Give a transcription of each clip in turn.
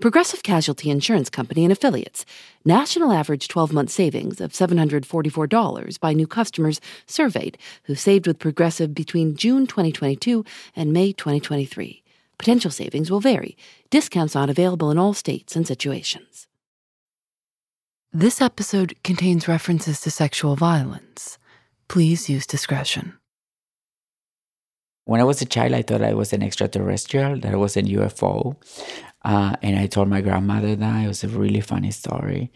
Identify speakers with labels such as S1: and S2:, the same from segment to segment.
S1: Progressive Casualty Insurance Company and Affiliates. National average 12 month savings of $744 by new customers surveyed who saved with Progressive between June 2022 and May 2023. Potential savings will vary. Discounts not available in all states and situations. This episode contains references to sexual violence. Please use discretion.
S2: When I was a child, I thought I was an extraterrestrial, that I was a UFO. Uh, and I told my grandmother that. It was a really funny story.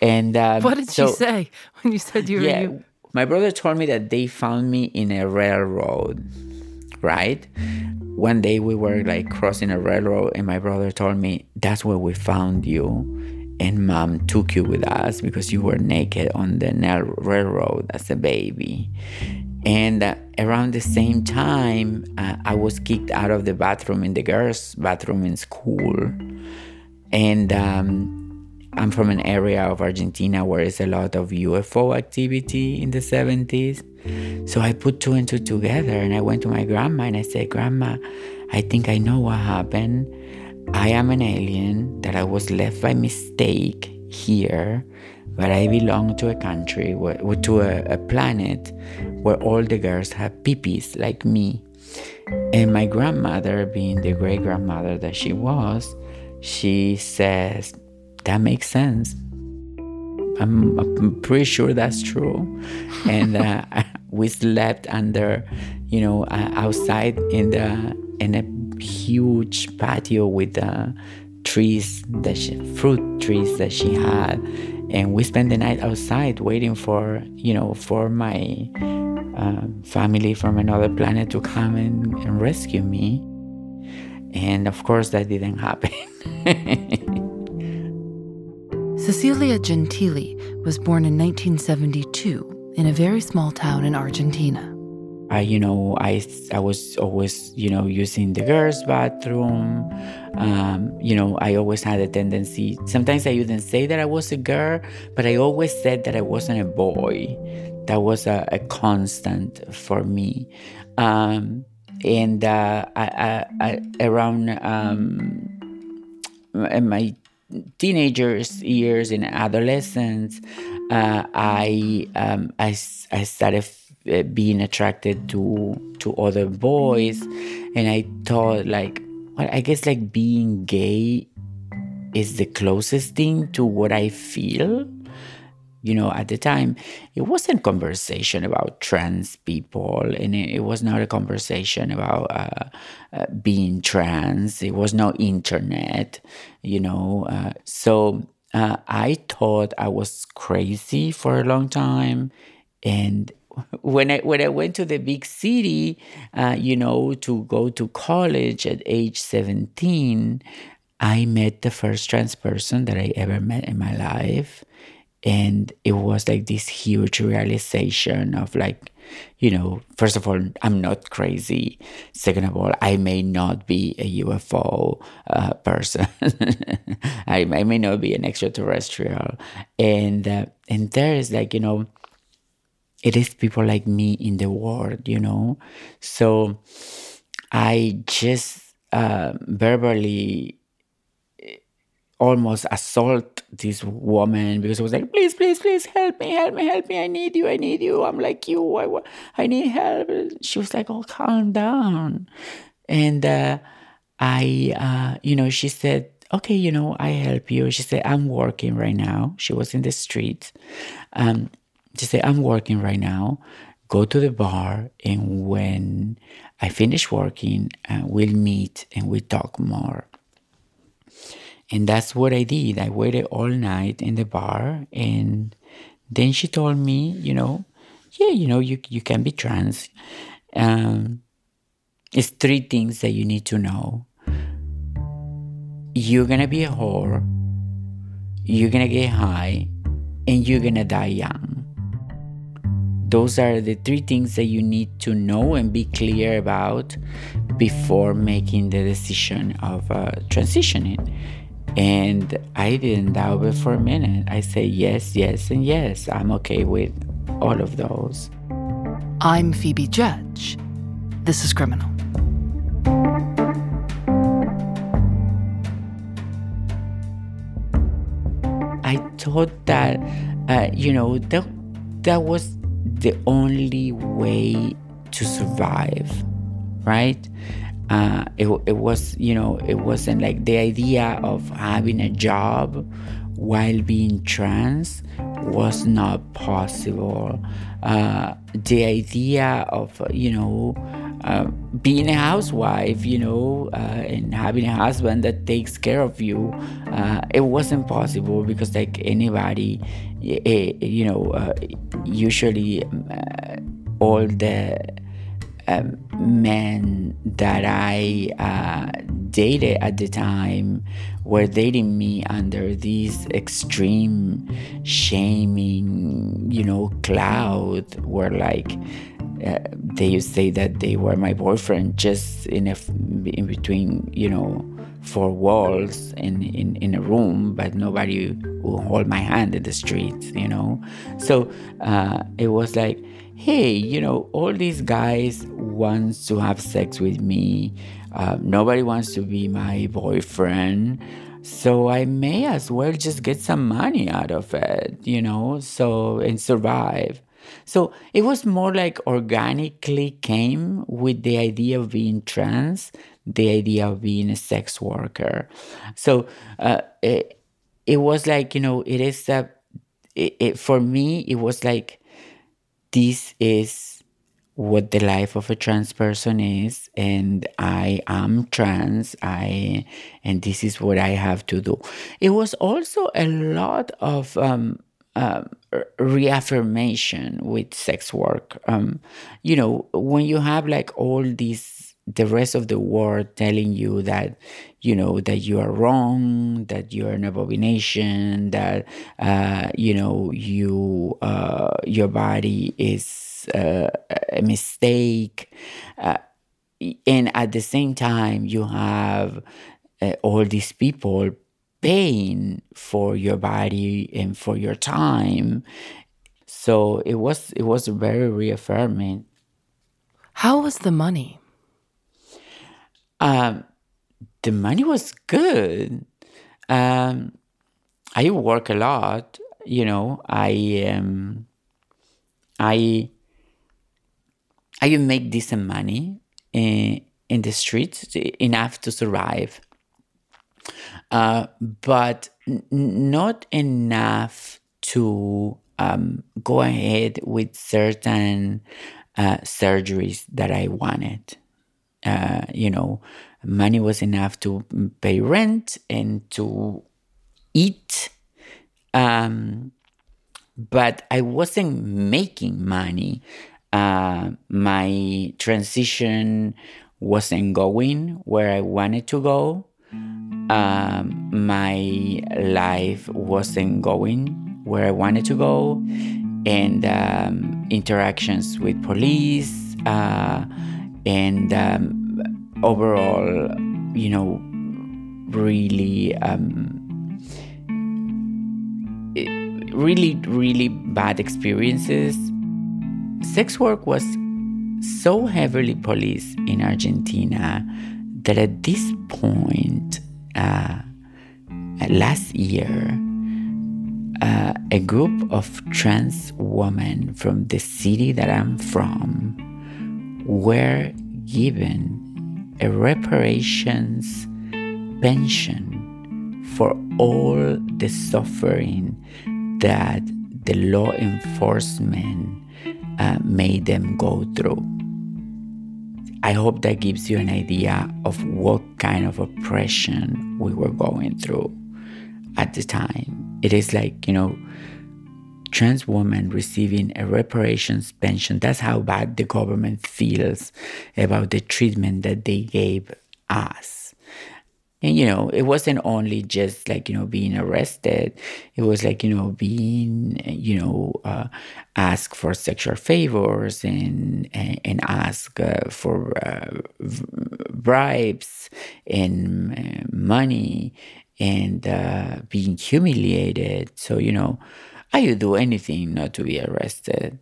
S2: And um,
S1: what did so, she say when you said you were
S2: yeah, you? My brother told me that they found me in a railroad, right? One day we were like crossing a railroad, and my brother told me, That's where we found you. And mom took you with us because you were naked on the railroad as a baby. And uh, around the same time, uh, I was kicked out of the bathroom in the girls' bathroom in school. And um, I'm from an area of Argentina where there's a lot of UFO activity in the 70s. So I put two and two together and I went to my grandma and I said, Grandma, I think I know what happened. I am an alien that I was left by mistake here but I belong to a country, to a, a planet where all the girls have peepees like me. And my grandmother, being the great grandmother that she was, she says, That makes sense. I'm, I'm pretty sure that's true. and uh, we slept under, you know, uh, outside in the in a huge patio with the trees, she, fruit trees that she had and we spent the night outside waiting for you know for my uh, family from another planet to come and, and rescue me. And of course that didn't happen.
S1: Cecilia gentili was born in 1972 in a very small town in argentina
S2: I, you know, I, I was always, you know, using the girls' bathroom. Um, you know, I always had a tendency. Sometimes I didn't say that I was a girl, but I always said that I wasn't a boy. That was a, a constant for me. Um, and uh, I, I, I, around um, my teenagers years and adolescence, uh, I, um, I, I started uh, being attracted to to other boys. And i thought like well, i guess like being gay is the closest thing to what i feel you know at the time. It wasn't conversation about trans people and it, it was not a conversation about uh, uh, being trans. It was no internet you know uh, so uh, i thought i was crazy for a long time and when I when I went to the big city, uh, you know, to go to college at age seventeen, I met the first trans person that I ever met in my life, and it was like this huge realization of like, you know, first of all, I'm not crazy. Second of all, I may not be a UFO uh, person. I, I, may not be an extraterrestrial, and uh, and there is like you know it is people like me in the world, you know? So I just uh, verbally eh, almost assault this woman because I was like, please, please, please help me, help me, help me. I need you, I need you. I'm like you. I, I need help. She was like, oh, calm down. And uh, I, uh, you know, she said, okay, you know, I help you. She said, I'm working right now. She was in the street. Um, she say, I'm working right now. Go to the bar, and when I finish working, uh, we'll meet and we'll talk more. And that's what I did. I waited all night in the bar. And then she told me, you know, yeah, you know, you, you can be trans. Um, it's three things that you need to know. You're to be a whore, you're to get high, and you're to die young. Those are the three things that you need to know and be clear about before making the decision of uh, transitioning. And I didn't doubt it for a minute. I say yes, yes, and yes. I'm okay with all of those.
S1: I'm Phoebe Judge. This is Criminal.
S2: I thought that, uh, you know, that, that was the only way to survive, right? uh, it, it was you know it wasn't like the idea of having a job while being trans was not possible uh, the idea of you know uh, being a housewife you know uh, and having a husband that takes care of you uh, it wasn't possible because like anybody eh, you know uh, usually all the um, men that I uh, dated at the time were dating me under this extreme shaming, you know, cloud where like uh, they used to say that they were my boyfriend just in a, in between, you know, four walls in, in, in a room, but nobody will hold my hand in the street, you know. So uh, it was like hey, you know, all these guys wants to have sex with me. Uh, nobody wants to be my boyfriend. So I may as well just get some money out of it, you know, so and survive. So it was more like organically came with the idea of being trans, the idea of being a sex worker. So uh, it, it was like, you know, it is a, it, it, for me, it was like this is what the life of a trans person is and i am trans i and this is what i have to do. It was also a lot of um, uh, reaffirmation with sex work. Um, you know when you have like all these the rest of the world telling you that you know that you are wrong that you are an abomination that uh, you know you uh, your body is uh, a mistake uh, and at the same time you have uh, all these people paying for your body and for your time. So it was it was very reaffirming.
S1: How was the money
S2: um, the money was good. Um, I work a lot, you know. I um, I I make decent money in, in the streets enough to survive, uh, but n- not enough to um, go ahead with certain uh, surgeries that I wanted uh, you know, money was enough to pay rent and to eat. Um, but I wasn't making money. Uh, my transition wasn't going where I wanted to go. Um, my life wasn't going where I wanted to go. And um, interactions with police, uh, and um, overall, you know, really, um, really, really bad experiences. Sex work was so heavily policed in Argentina that at this point, uh, last year, uh, a group of trans women from the city that I'm from were given a reparations pension for all the suffering that the law enforcement uh, made them go through. I hope that gives you an idea of what kind of oppression we were going through at the time. It is like, you know, trans women receiving a reparations pension. That's how bad the government feels about the treatment that they gave us. And you know it wasn't only just like you know being arrested. It was like you know being you know uh, ask for sexual favors and and, and ask uh, for uh, bribes and uh, money and uh, being humiliated. So you know i would do anything not to be arrested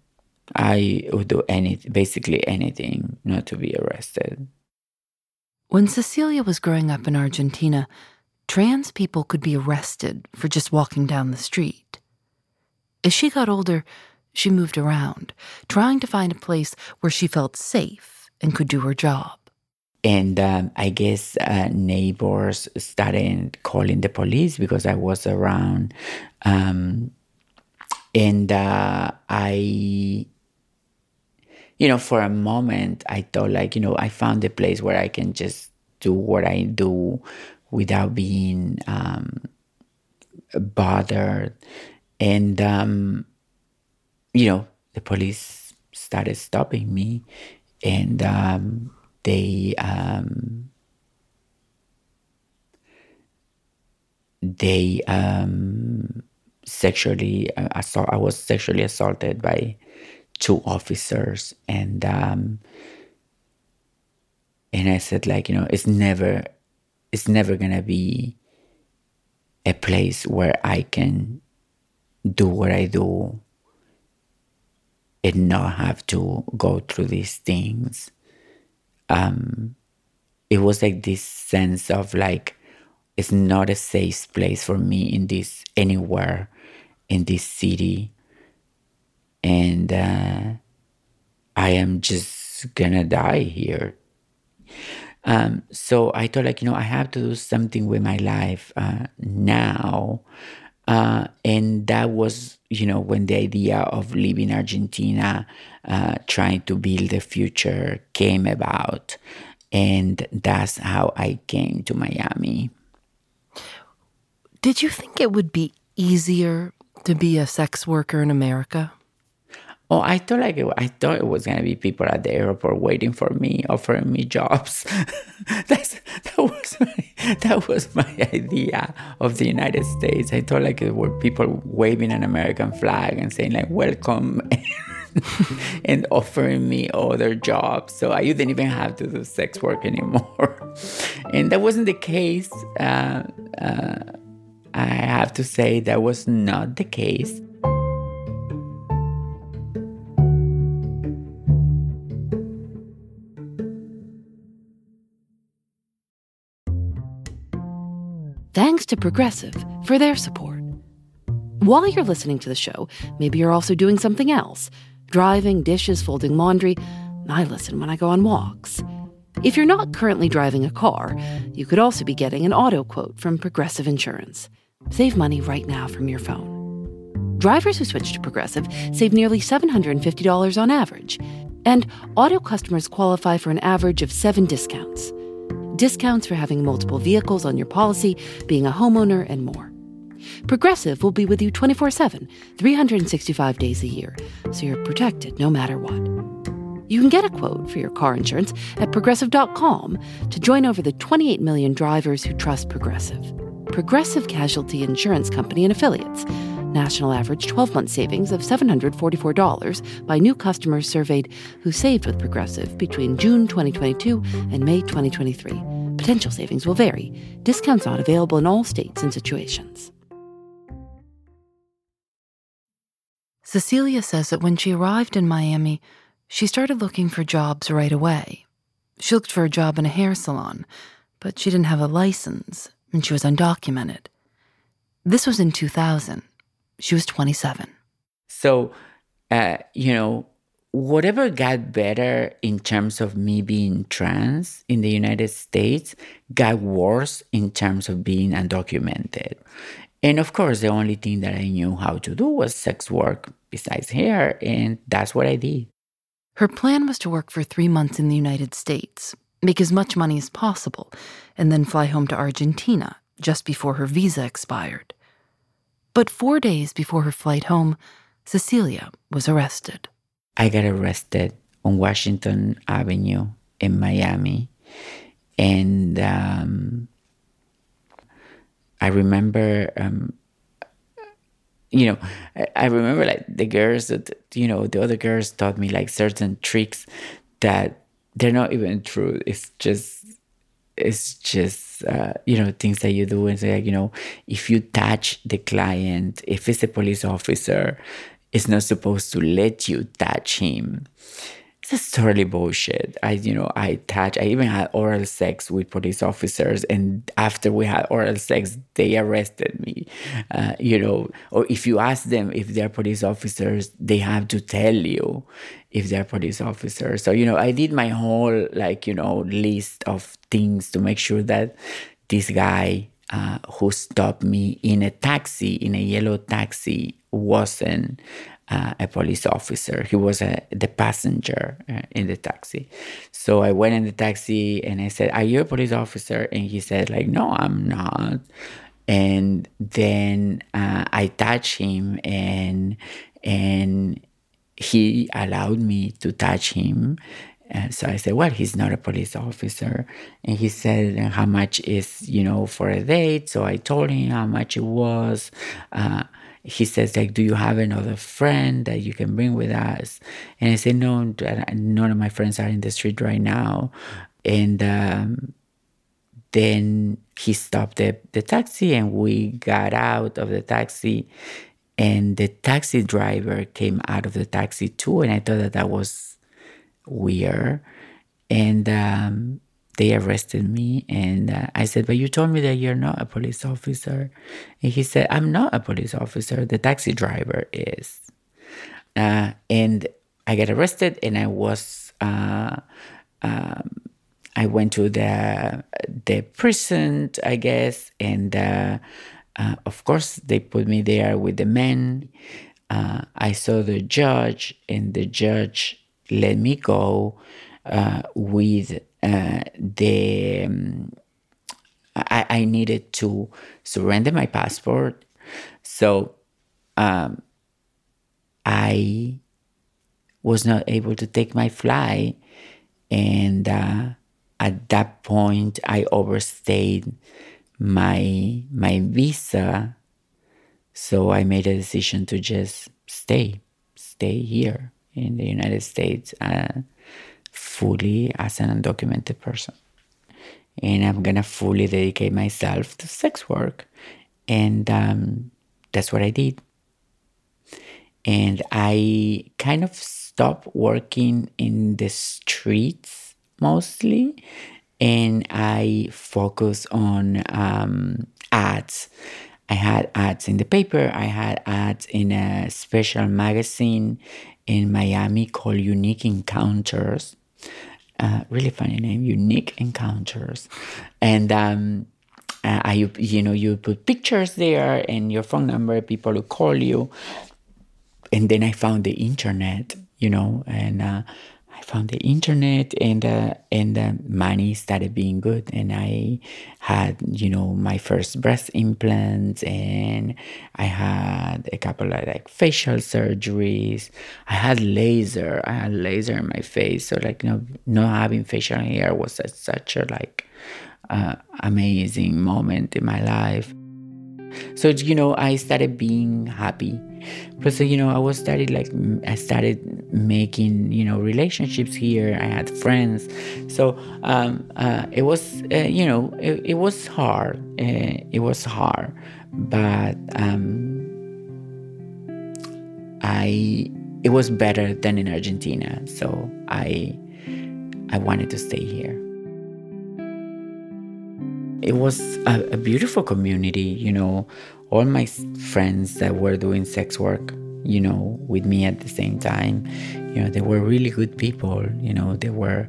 S2: i would do any basically anything not to be arrested
S1: when Cecilia was growing up in Argentina, trans people could be arrested for just walking down the street. As she got older, she moved around, trying to find a place where she felt safe and could do her job.
S2: And um, I guess uh, neighbors started calling the police because I was around. Um, and uh, I you know, for a moment, I thought like, you know, I found a place where I can just do what I do without being um, bothered. And, um, you know, the police started stopping me and um, they, um, they um, sexually uh, assault, I was sexually assaulted by two officers and um, and I said like you know it's never it's never gonna be a place where I can do what I do and not have to go through these things. Um, it was like this sense of like it's not a safe place for me in this anywhere in this city and uh, I am just gonna die here. Um, so I thought, like, you know, I have to do something with my life uh, now. Uh, and that was, you know, when the idea of leaving Argentina, uh, trying to build a future came about. And that's how I came to Miami.
S1: Did you think it would be easier to be a sex worker in America?
S2: Oh, I thought like it, I thought it was gonna be people at the airport waiting for me, offering me jobs. That's that was my, that was my idea of the United States. I thought like it were people waving an American flag and saying like "Welcome," and offering me other jobs. So I didn't even have to do sex work anymore, and that wasn't the case. Uh, uh, I have to say that was not the case.
S1: Thanks to Progressive for their support. While you're listening to the show, maybe you're also doing something else driving, dishes, folding laundry. I listen when I go on walks. If you're not currently driving a car, you could also be getting an auto quote from Progressive Insurance. Save money right now from your phone. Drivers who switch to Progressive save nearly $750 on average, and auto customers qualify for an average of seven discounts discounts for having multiple vehicles on your policy, being a homeowner, and more. Progressive will be with you 24 7, 365 days a year, so you're protected no matter what. You can get a quote for your car insurance at progressive.com to join over the 28 million drivers who trust Progressive. Progressive Casualty Insurance Company and Affiliates National average 12 month savings of $744 by new customers surveyed who saved with Progressive between June 2022 and May 2023. Potential savings will vary. Discounts not available in all states and situations. Cecilia says that when she arrived in Miami, she started looking for jobs right away. She looked for a job in a hair salon, but she didn't have a license and she was undocumented. This was in 2000. She was 27.
S2: So, uh, you know, whatever got better in terms of me being trans in the United States got worse in terms of being undocumented. And of course, the only thing that I knew how to do was sex work besides hair, and that's what I did.
S1: Her plan was to work for three months in the United States, make as much money as possible, and then fly home to Argentina just before her visa expired. But four days before her flight home, Cecilia was arrested.
S2: I got arrested on Washington Avenue in Miami. And um, I remember, um, you know, I, I remember like the girls that, you know, the other girls taught me like certain tricks that they're not even true. It's just, it's just, uh, you know, things that you do. And say, like, you know, if you touch the client, if it's a police officer, it's not supposed to let you touch him. It's totally bullshit. I, you know, I touch, I even had oral sex with police officers. And after we had oral sex, they arrested me. Uh, you know, or if you ask them if they're police officers, they have to tell you if they're police officers. So, you know, I did my whole, like, you know, list of things to make sure that this guy uh, who stopped me in a taxi, in a yellow taxi, wasn't uh, a police officer. He was a, the passenger uh, in the taxi. So I went in the taxi and I said, "Are you a police officer?" And he said, "Like, no, I'm not." And then uh, I touched him and and he allowed me to touch him and so I said, well, he's not a police officer. And he said, how much is, you know, for a date? So I told him how much it was. He says, like, do you have another friend that you can bring with us? And I said, no, none of my friends are in the street right now. And um, then he stopped the, the taxi and we got out of the taxi. And the taxi driver came out of the taxi too. And I thought that that was weird. And um, they arrested me. And uh, I said, But you told me that you're not a police officer. And he said, I'm not a police officer. The taxi driver is. Uh, and I got arrested and I was. Uh, um, I went to the the prison, I guess, and uh, uh, of course they put me there with the men. Uh, I saw the judge, and the judge let me go with uh, the. Um, I, I, needed to surrender my passport. So um, I was not able to take my flight. And uh, at that point, I overstayed my my visa. So I made a decision to just stay, stay here in the United States uh, fully as an undocumented person. And I'm gonna fully dedicate myself to sex work. And um, that's what I did. And I kind of stopped working in the streets mostly. And I focus on um, ads. I had ads in the paper, I had ads in a special magazine in Miami called Unique Encounters. Uh, really funny name, Unique Encounters. And um, uh, I, you know, you put pictures there and your phone number, people will call you. And then I found the internet, you know, and uh, I found the internet and uh, and uh, money started being good. And I had you know my first breast implants and I had a couple of like facial surgeries. I had laser I had laser in my face. So like you know not having facial hair was a, such a like uh, amazing moment in my life. So you know I started being happy Plus, you know, I was started like I started making you know relationships here. I had friends, so um, uh, it was uh, you know it, it was hard. Uh, it was hard, but um, I it was better than in Argentina. So I I wanted to stay here. it was a, a beautiful community, you know, all my friends that were doing sex work, you know, with me at the same time, you know, they were really good people, you know, they were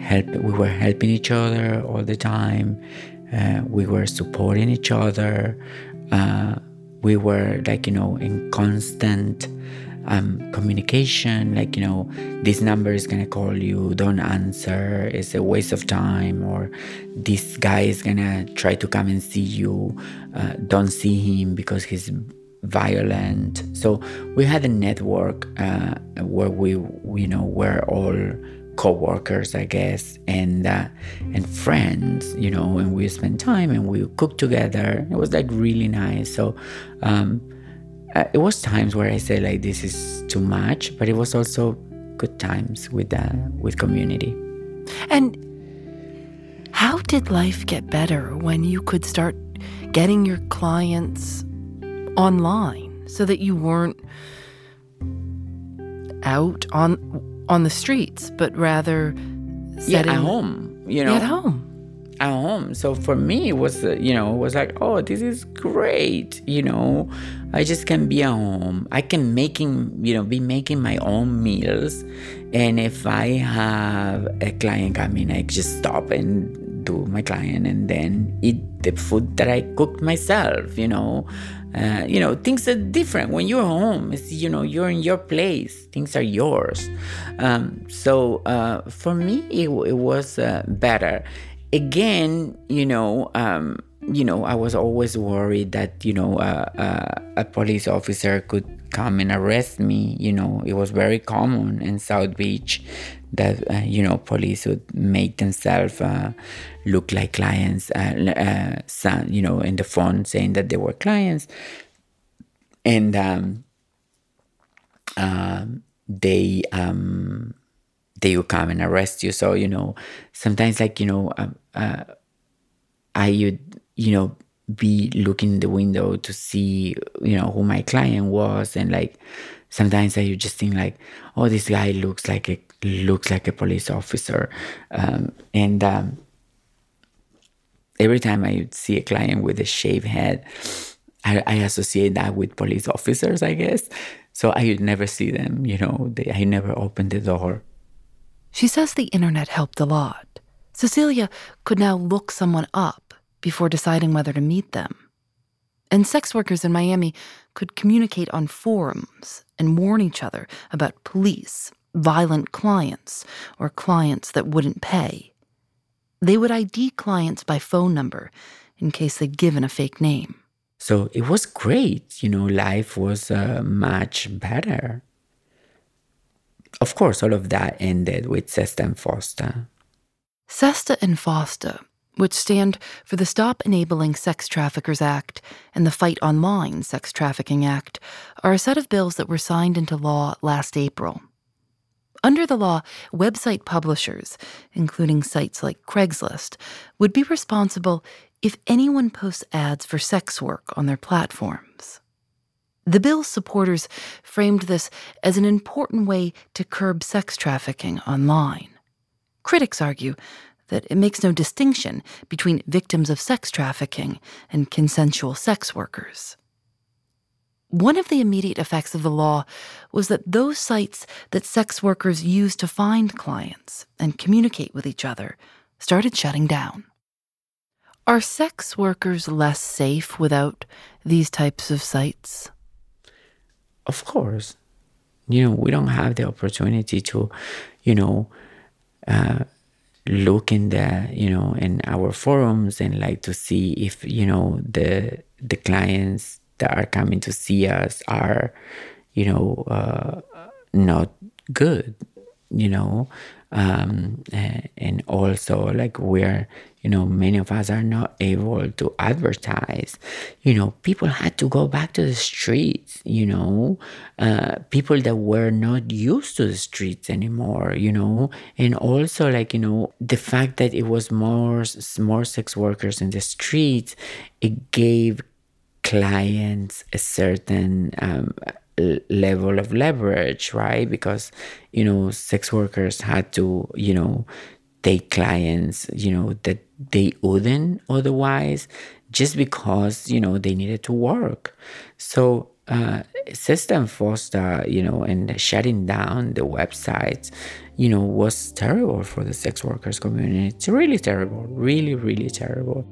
S2: help we were helping each other all the time. Uh, we were supporting each other. Uh, we were like, you know, in constant um, communication like you know this number is gonna call you don't answer it's a waste of time or this guy is gonna try to come and see you uh, don't see him because he's violent. So we had a network uh, where we you know were all co-workers i guess and uh, and friends you know and we spent time and we cooked together. It was like really nice. So um, uh, it was times where I say like this is too much, but it was also good times with uh, with community.
S1: And how did life get better when you could start getting your clients online so that you weren't out on on the streets, but rather
S2: yeah, at home, you know,
S1: at home
S2: at home. So for me, it was, uh, you know, it was like, oh, this is great. You know, I just can be at home. I can making, you know, be making my own meals. And if I have a client coming, I just stop and do my client and then eat the food that I cooked myself, you know. Uh, you know, things are different when you're home. It's, you know, you're in your place. Things are yours. Um, so uh, for me, it, it was uh, better again, you know, um, you know, I was always worried that you know uh, uh, a police officer could come and arrest me. You know, it was very common in South Beach that uh, you know police would make themselves uh, look like clients. Uh, uh, you know, in the phone saying that they were clients, and um, um they um, they will come and arrest you. So you know, sometimes like you know, uh, uh, I would you know be looking in the window to see you know who my client was, and like sometimes I would just think like, oh, this guy looks like a looks like a police officer, um, and um, every time I would see a client with a shaved head. I, I associate that with police officers, I guess. So I would never see them, you know. They, I never opened the door
S1: she says the internet helped a lot. Cecilia could now look someone up before deciding whether to meet them. And sex workers in Miami could communicate on forums and warn each other about police, violent clients, or clients that wouldn't pay. They would ID clients by phone number in case they'd given a fake name.
S2: So it was great. You know, life was uh, much better. Of course, all of that ended with SESTA FOSTA.
S1: SESTA and FOSTA, which stand for the Stop Enabling Sex Traffickers Act and the Fight Online Sex Trafficking Act, are a set of bills that were signed into law last April. Under the law, website publishers, including sites like Craigslist, would be responsible if anyone posts ads for sex work on their platforms. The bill's supporters framed this as an important way to curb sex trafficking online. Critics argue that it makes no distinction between victims of sex trafficking and consensual sex workers. One of the immediate effects of the law was that those sites that sex workers use to find clients and communicate with each other started shutting down. Are sex workers less safe without these types of sites?
S2: of course you know we don't have the opportunity to you know uh, look in the you know in our forums and like to see if you know the the clients that are coming to see us are you know uh, not good you know um, and also like we're you know many of us are not able to advertise. You know people had to go back to the streets you know? Uh, people that were not used to the streets anymore you know? And also like you know the fact that it was more more sex workers in the streets it gave clients a certain um, level of leverage, right? Because, you know, sex workers had to, you know, take clients, you know, that they wouldn't otherwise just because, you know, they needed to work. So uh, SESTA FOSTA, you know, and shutting down the websites, you know, was terrible for the sex workers community. It's really terrible, really, really terrible.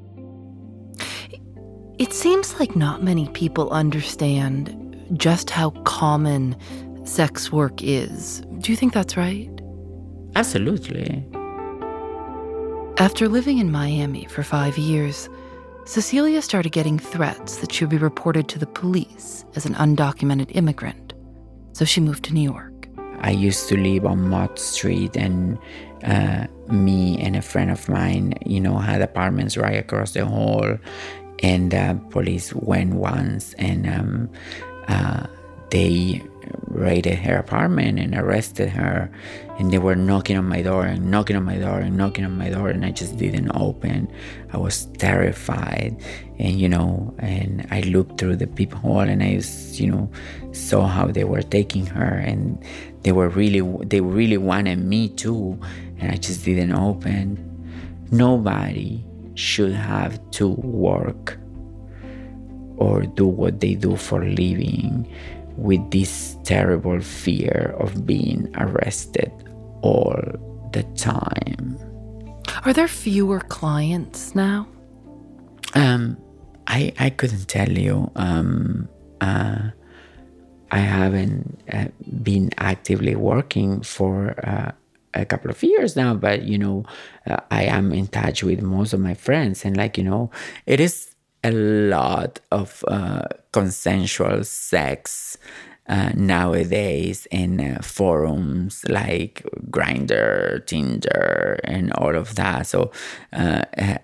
S1: It seems like not many people understand just how common sex work is. Do you think that's right?
S2: Absolutely.
S1: After living in Miami for five years, Cecilia started getting threats that she would be reported to the police as an undocumented immigrant. So she moved to New York.
S2: I used to live on Mott Street, and uh, me and a friend of mine, you know, had apartments right across the hall. And uh, police went once, and um, uh, they raided her apartment and arrested her and they were knocking on my door and knocking on my door and knocking on my door and i just didn't open. I was terrified and you know and i looked through the peephole and i you know saw how they were taking her and they were really they really wanted me too and i just didn't open. Nobody should have to work or do what they do for living with this terrible fear of being arrested all the time.
S1: Are there fewer clients now?
S2: Um, I I couldn't tell you. Um, uh, I haven't uh, been actively working for uh, a couple of years now, but you know, uh, I am in touch with most of my friends, and like you know, it is a lot of uh, consensual sex uh, nowadays in uh, forums like Grindr, Tinder, and all of that. So uh,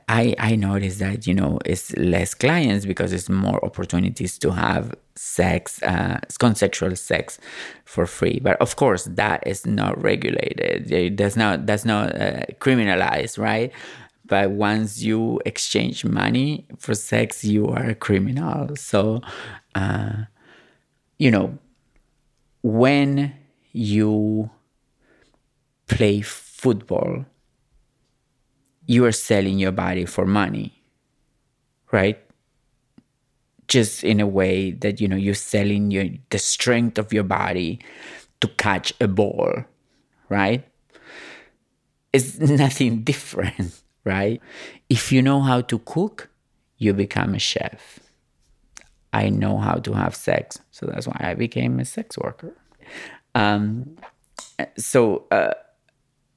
S2: I I noticed that you know it's less clients because it's more opportunities to have sex, uh, consensual sex, for free. But of course, that is not regulated. It does not that's not uh, criminalized, right? But once you exchange money for sex, you are a criminal. So, uh, you know, when you play football, you are selling your body for money, right? Just in a way that you know you're selling your the strength of your body to catch a ball, right? It's nothing different right? If you know how to cook, you become a chef. I know how to have sex, so that's why I became a sex worker. Um, so uh,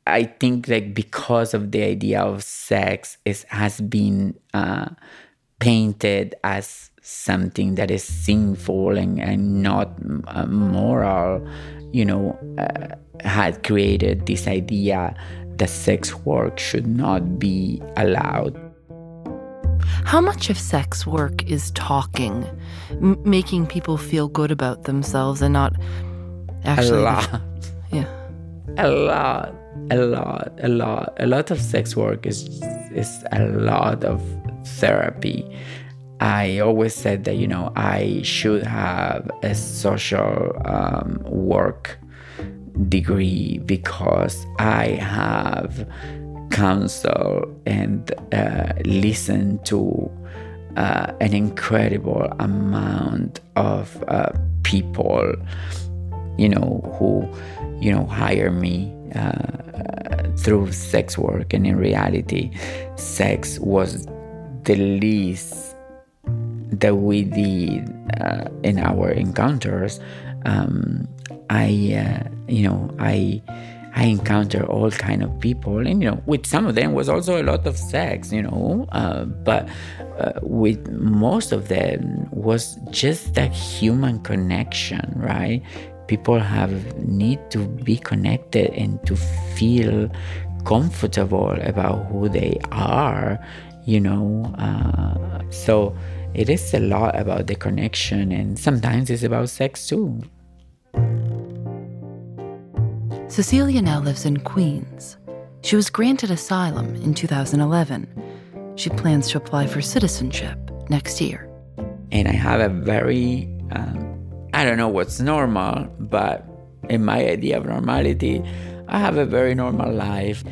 S2: I think like because of the idea of sex is has been uh, painted as something that is sinful and, and not uh, moral, you know, uh, had created this idea that sex work should not be allowed.
S1: How much of sex work is talking, m- making people feel good about themselves and not actually?
S2: A lot.
S1: Yeah.
S2: A lot, a lot, a lot. A lot of sex work is is a lot of therapy. I always said that you know I should have a social um, work degree because I have counsel and uh, listened to uh, an incredible amount of uh, people, you know, who, you know, hire me uh, through sex work. And in reality, sex was the least that we did uh, in our encounters. Um, I, uh, you know, I I encounter all kind of people, and you know, with some of them was also a lot of sex, you know, uh, but uh, with most of them was just that human connection, right? People have need to be connected and to feel comfortable about who they are, you know. Uh, so it is a lot about the connection, and sometimes it's about sex too.
S1: Cecilia now lives in Queens. She was granted asylum in 2011. She plans to apply for citizenship next year.
S2: And I have a very, um, I don't know what's normal, but in my idea of normality, I have a very normal life.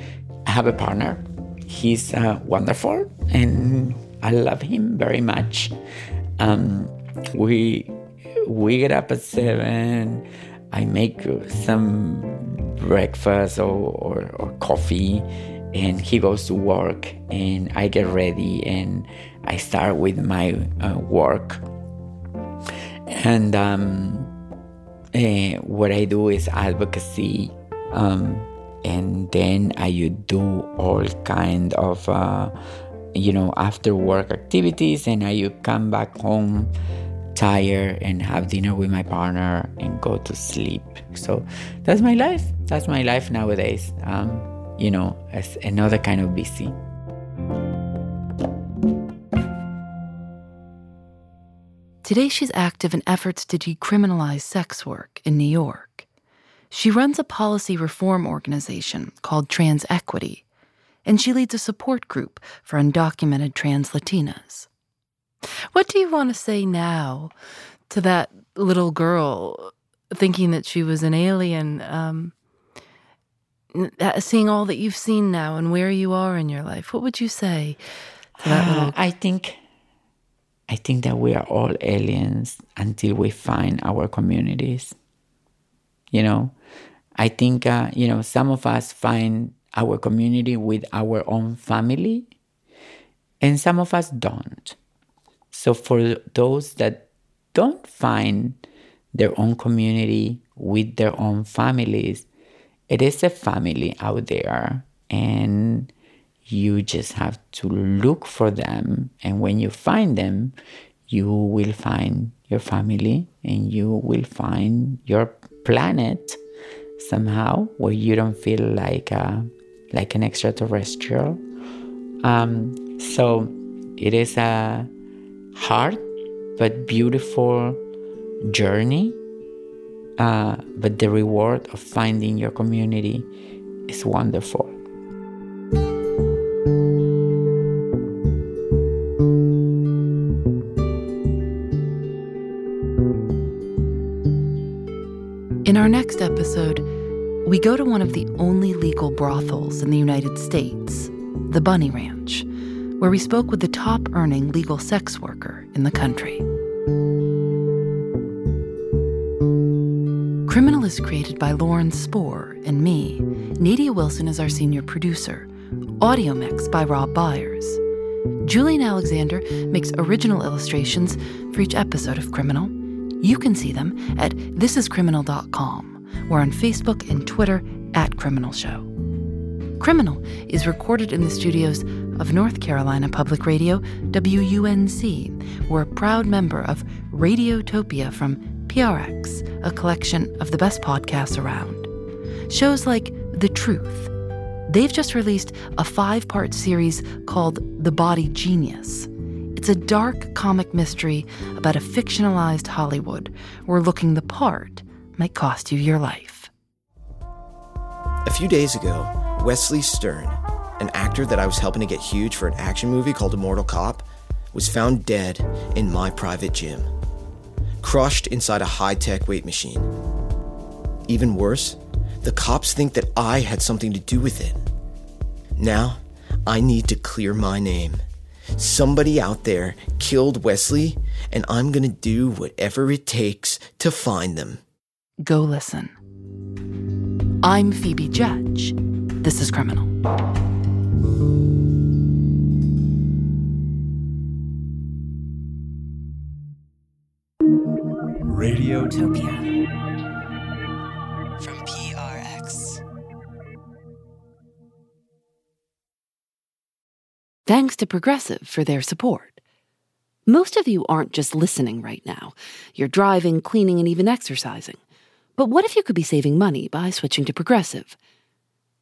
S2: I have a partner. He's uh, wonderful, and I love him very much. Um, we we get up at seven. I make some breakfast or, or, or coffee, and he goes to work, and I get ready, and I start with my uh, work. And um, uh, what I do is advocacy, um, and then I do all kind of uh, you know after work activities, and I come back home tired and have dinner with my partner and go to sleep. So that's my life. That's my life nowadays. Um, you know, as another kind of busy.
S1: Today, she's active in efforts to decriminalize sex work in New York. She runs a policy reform organization called Trans Equity, and she leads a support group for undocumented trans Latinas. What do you want to say now to that little girl thinking that she was an alien, um, seeing all that you've seen now and where you are in your life? What would you say?
S2: Uh, I think, I think that we are all aliens until we find our communities. You know, I think uh, you know some of us find our community with our own family, and some of us don't. So for those that don't find their own community with their own families, it is a family out there and you just have to look for them. And when you find them you will find your family and you will find your planet somehow where you don't feel like a, like an extraterrestrial. Um, so it is a hard but beautiful journey. Uh, but the reward of finding your community is wonderful.
S1: In our next episode, we go to one of the only legal brothels in the United States, the Bunny Ranch where we spoke with the top earning legal sex worker in the country. Criminal is created by Lauren Spohr and me. Nadia Wilson is our senior producer. Audio mix by Rob Byers. Julian Alexander makes original illustrations for each episode of Criminal. You can see them at thisiscriminal.com. We're on Facebook and Twitter at Criminal Show. Criminal is recorded in the studios of North Carolina Public Radio, WUNC. We're a proud member of Radiotopia from PRX, a collection of the best podcasts around. Shows like The Truth. They've just released a five part series called The Body Genius. It's a dark comic mystery about a fictionalized Hollywood where looking the part might cost you your life.
S3: A few days ago, Wesley Stern, an actor that I was helping to get huge for an action movie called Immortal Cop, was found dead in my private gym, crushed inside a high tech weight machine. Even worse, the cops think that I had something to do with it. Now, I need to clear my name. Somebody out there killed Wesley, and I'm gonna do whatever it takes to find them.
S1: Go listen. I'm Phoebe Judge. This is Criminal.
S4: Radiotopia from PRX.
S1: Thanks to Progressive for their support. Most of you aren't just listening right now. You're driving, cleaning, and even exercising. But what if you could be saving money by switching to Progressive?